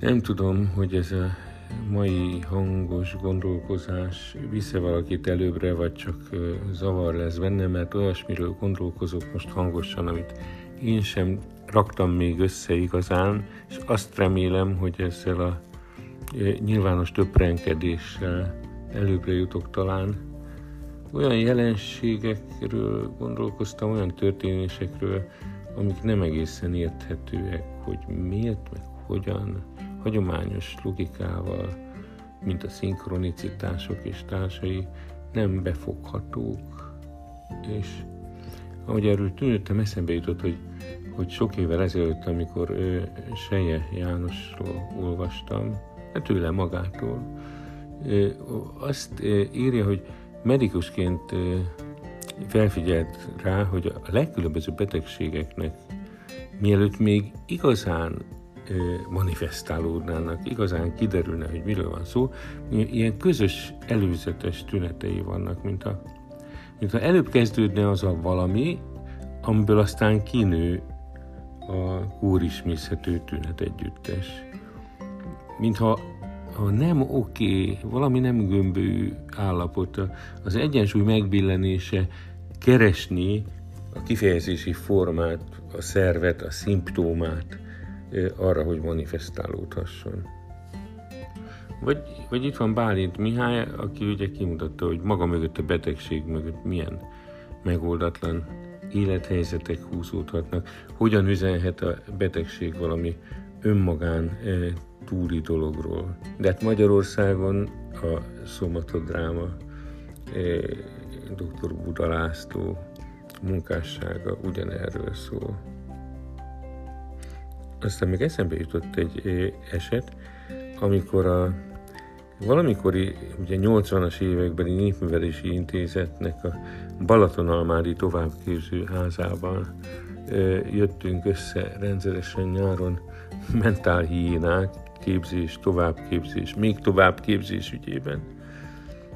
Nem tudom, hogy ez a mai hangos gondolkozás visze valakit előbbre, vagy csak zavar lesz benne, mert olyasmiről gondolkozok most hangosan, amit én sem raktam még össze igazán, és azt remélem, hogy ezzel a nyilvános töprenkedéssel előbbre jutok talán. Olyan jelenségekről gondolkoztam, olyan történésekről, amik nem egészen érthetőek, hogy miért, meg hogyan, hagyományos logikával, mint a szinkronicitások és társai, nem befoghatók. És ahogy erről tűnődtem, eszembe jutott, hogy, hogy sok évvel ezelőtt, amikor ő, Seje Jánosról olvastam, hát tőle magától, azt írja, hogy medikusként felfigyelt rá, hogy a legkülönbözőbb betegségeknek mielőtt még igazán manifestálódnának, igazán kiderülne, hogy miről van szó, ilyen közös előzetes tünetei vannak, mint a, mint ha előbb kezdődne az a valami, amiből aztán kinő a kórismészhető tünet együttes. Mintha ha nem oké, valami nem gömbő állapot, az egyensúly megbillenése keresni a kifejezési formát, a szervet, a szimptómát, arra, hogy manifestálódhasson. Vagy, vagy itt van Bálint Mihály, aki ugye kimutatta, hogy maga mögött a betegség mögött milyen megoldatlan élethelyzetek húzódhatnak, hogyan üzenhet a betegség valami önmagán túli dologról. De hát Magyarországon a szomatodráma dr. Buda László munkássága ugyanerről szól. Aztán még eszembe jutott egy eset, amikor a valamikori ugye 80-as évekbeli népművelési intézetnek a Balatonalmári továbbképző házában jöttünk össze rendszeresen nyáron mentálhiénák, képzés, továbbképzés, még továbbképzés ügyében.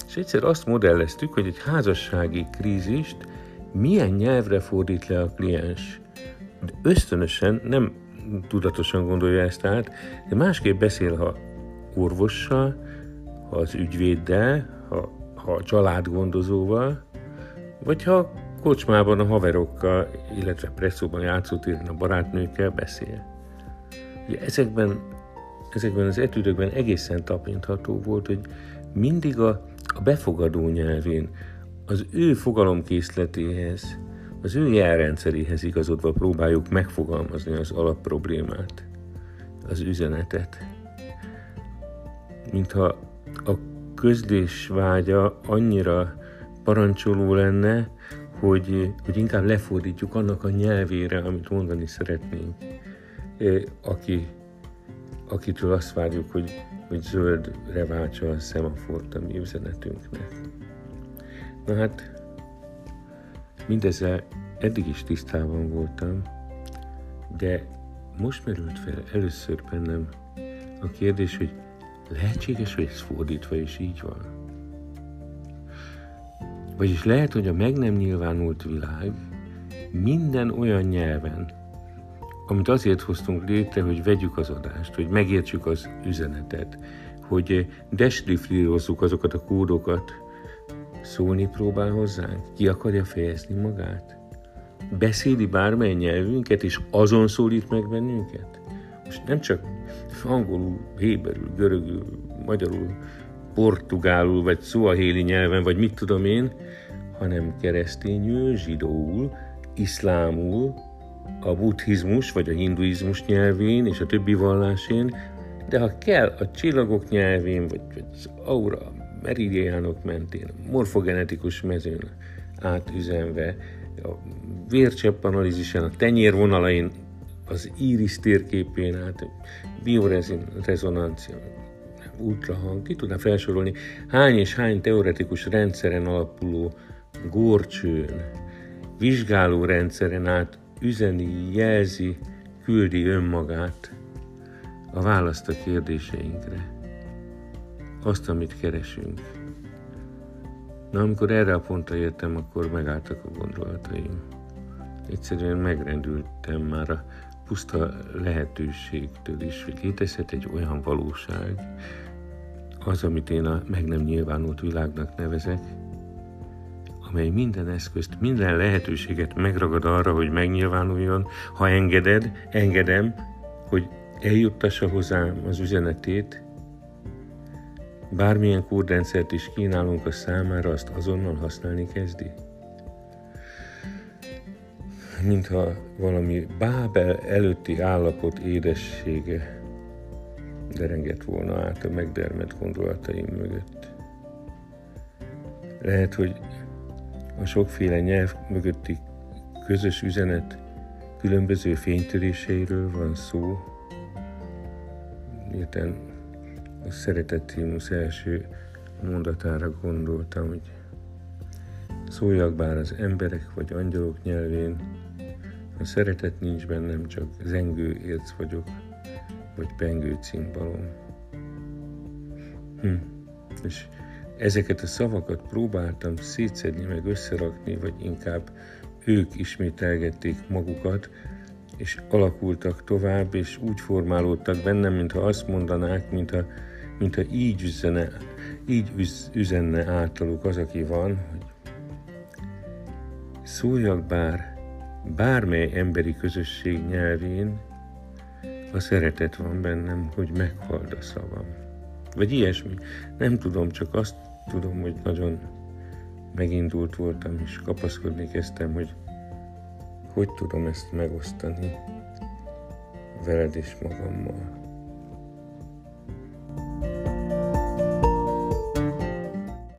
És egyszer azt modelleztük, hogy egy házassági krízist milyen nyelvre fordít le a kliens. De ösztönösen nem tudatosan gondolja ezt át, de másképp beszél, ha orvossal, ha az ügyvéddel, ha, ha a családgondozóval, vagy ha kocsmában a haverokkal, illetve presszóban játszótéren a barátnőkkel beszél. Ugye ezekben, ezekben az etűdökben egészen tapintható volt, hogy mindig a, a befogadó nyelvén, az ő fogalomkészletéhez, az ő jelrendszeréhez igazodva próbáljuk megfogalmazni az alapproblémát, az üzenetet. Mintha a közlés vágya annyira parancsoló lenne, hogy, hogy inkább lefordítjuk annak a nyelvére, amit mondani szeretnénk, aki, akitől azt várjuk, hogy, hogy zöldre váltsa a szemafort a mi üzenetünknek. Na hát, Mindezzel eddig is tisztában voltam, de most merült fel először bennem a kérdés, hogy lehetséges, hogy ez fordítva is így van. Vagyis lehet, hogy a meg nem nyilvánult világ minden olyan nyelven, amit azért hoztunk létre, hogy vegyük az adást, hogy megértsük az üzenetet, hogy deskriftírozzuk azokat a kódokat, Szólni próbál hozzánk? Ki akarja fejezni magát? Beszéli bármely nyelvünket, és azon szólít meg bennünket? Most nem csak angolul, héberül, görögül, magyarul, portugálul, vagy szuahéli nyelven, vagy mit tudom én, hanem keresztényül, zsidóul, iszlámul, a buddhizmus vagy a hinduizmus nyelvén és a többi vallásén, de ha kell, a csillagok nyelvén, vagy, vagy az aura, meridiánok mentén, morfogenetikus mezőn átüzenve, a vércsepp analízisen, a tenyérvonalain, az íris térképén át, biorezonancia, ultrahang, ki tudná felsorolni, hány és hány teoretikus rendszeren alapuló górcsőn, vizsgáló rendszeren át üzeni, jelzi, küldi önmagát a választ a kérdéseinkre azt, amit keresünk. Na, amikor erre a pontra értem, akkor megálltak a gondolataim. Egyszerűen megrendültem már a puszta lehetőségtől is, hogy létezhet egy olyan valóság, az, amit én a meg nem nyilvánult világnak nevezek, amely minden eszközt, minden lehetőséget megragad arra, hogy megnyilvánuljon, ha engeded, engedem, hogy eljuttassa hozzám az üzenetét, bármilyen kódrendszert is kínálunk a számára, azt azonnal használni kezdi? Mintha valami Bábel előtti állapot édessége derengett volna át a megdermet gondolataim mögött. Lehet, hogy a sokféle nyelv mögötti közös üzenet különböző fénytöréseiről van szó, miután a szeretett himnusz első mondatára gondoltam, hogy szóljak bár az emberek vagy angyalok nyelvén, a szeretet nincs bennem, csak zengő érc vagyok, vagy pengő cimbalom. Hm. És ezeket a szavakat próbáltam szétszedni, meg összerakni, vagy inkább ők ismételgették magukat, és alakultak tovább, és úgy formálódtak bennem, mintha azt mondanák, mintha, mintha így, üzene, így üz, üzenne általuk az, aki van, hogy szóljak bár bármely emberi közösség nyelvén, a szeretet van bennem, hogy meghald a szavam. Vagy ilyesmi. Nem tudom, csak azt tudom, hogy nagyon megindult voltam, és kapaszkodni kezdtem, hogy hogy tudom ezt megosztani veled és magammal.